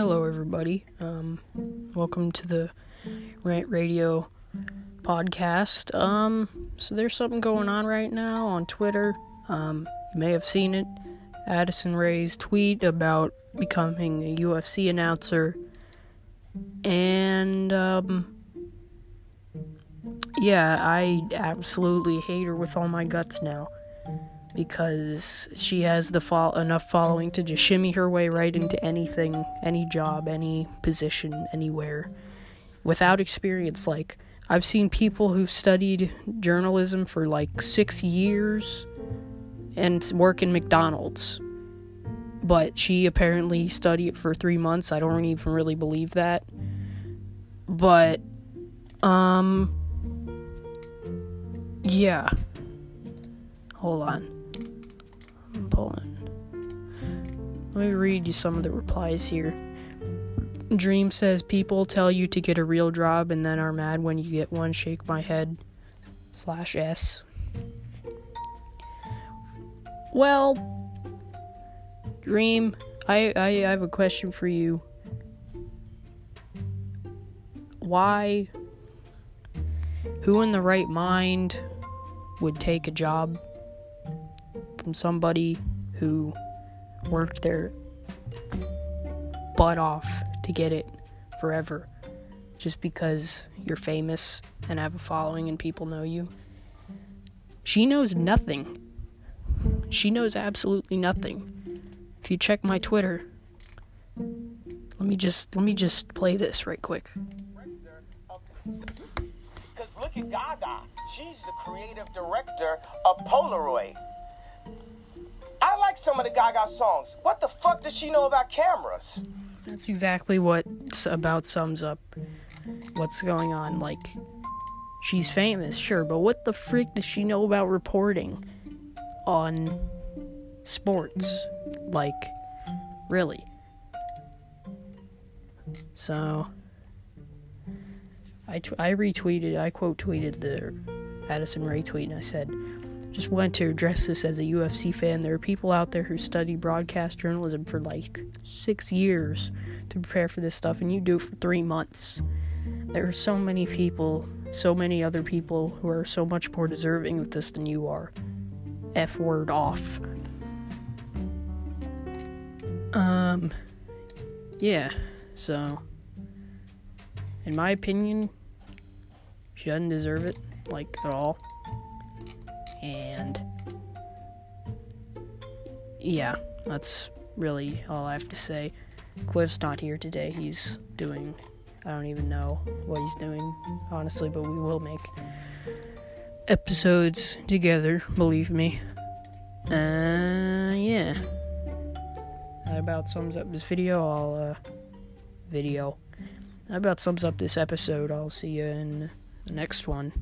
Hello, everybody. Um, welcome to the Rant Radio podcast. Um, so there's something going on right now on Twitter. Um, you may have seen it. Addison Rae's tweet about becoming a UFC announcer, and um, yeah, I absolutely hate her with all my guts now because she has the fo- enough following to just shimmy her way right into anything, any job, any position, anywhere, without experience. Like I've seen people who've studied journalism for like six years and work in McDonald's, but she apparently studied for three months. I don't even really believe that, but um, yeah. Hold on. I'm pulling. Let me read you some of the replies here. Dream says people tell you to get a real job and then are mad when you get one. Shake my head. Slash S. Well, Dream, I, I I have a question for you. Why? Who in the right mind would take a job from somebody who worked their butt off to get it forever just because you're famous and have a following and people know you. She knows nothing. She knows absolutely nothing. If you check my Twitter, let me just let me just play this right quick. Cause look at Gaga. She's the creative director of Polaroid. Some of the Gaga songs. What the fuck does she know about cameras? That's exactly what about sums up what's going on. Like, she's famous, sure, but what the freak does she know about reporting on sports? Like, really? So, I, t- I retweeted, I quote tweeted the Addison Rae tweet, and I said, just wanted to address this as a UFC fan. There are people out there who study broadcast journalism for like six years to prepare for this stuff, and you do it for three months. There are so many people, so many other people who are so much more deserving of this than you are. F word off. Um, yeah, so, in my opinion, she doesn't deserve it, like, at all. And yeah, that's really all I have to say. Quiv's not here today. He's doing, I don't even know what he's doing, honestly, but we will make episodes together, believe me. Uh, yeah. That about sums up this video. I'll, uh, video. That about sums up this episode. I'll see you in the next one.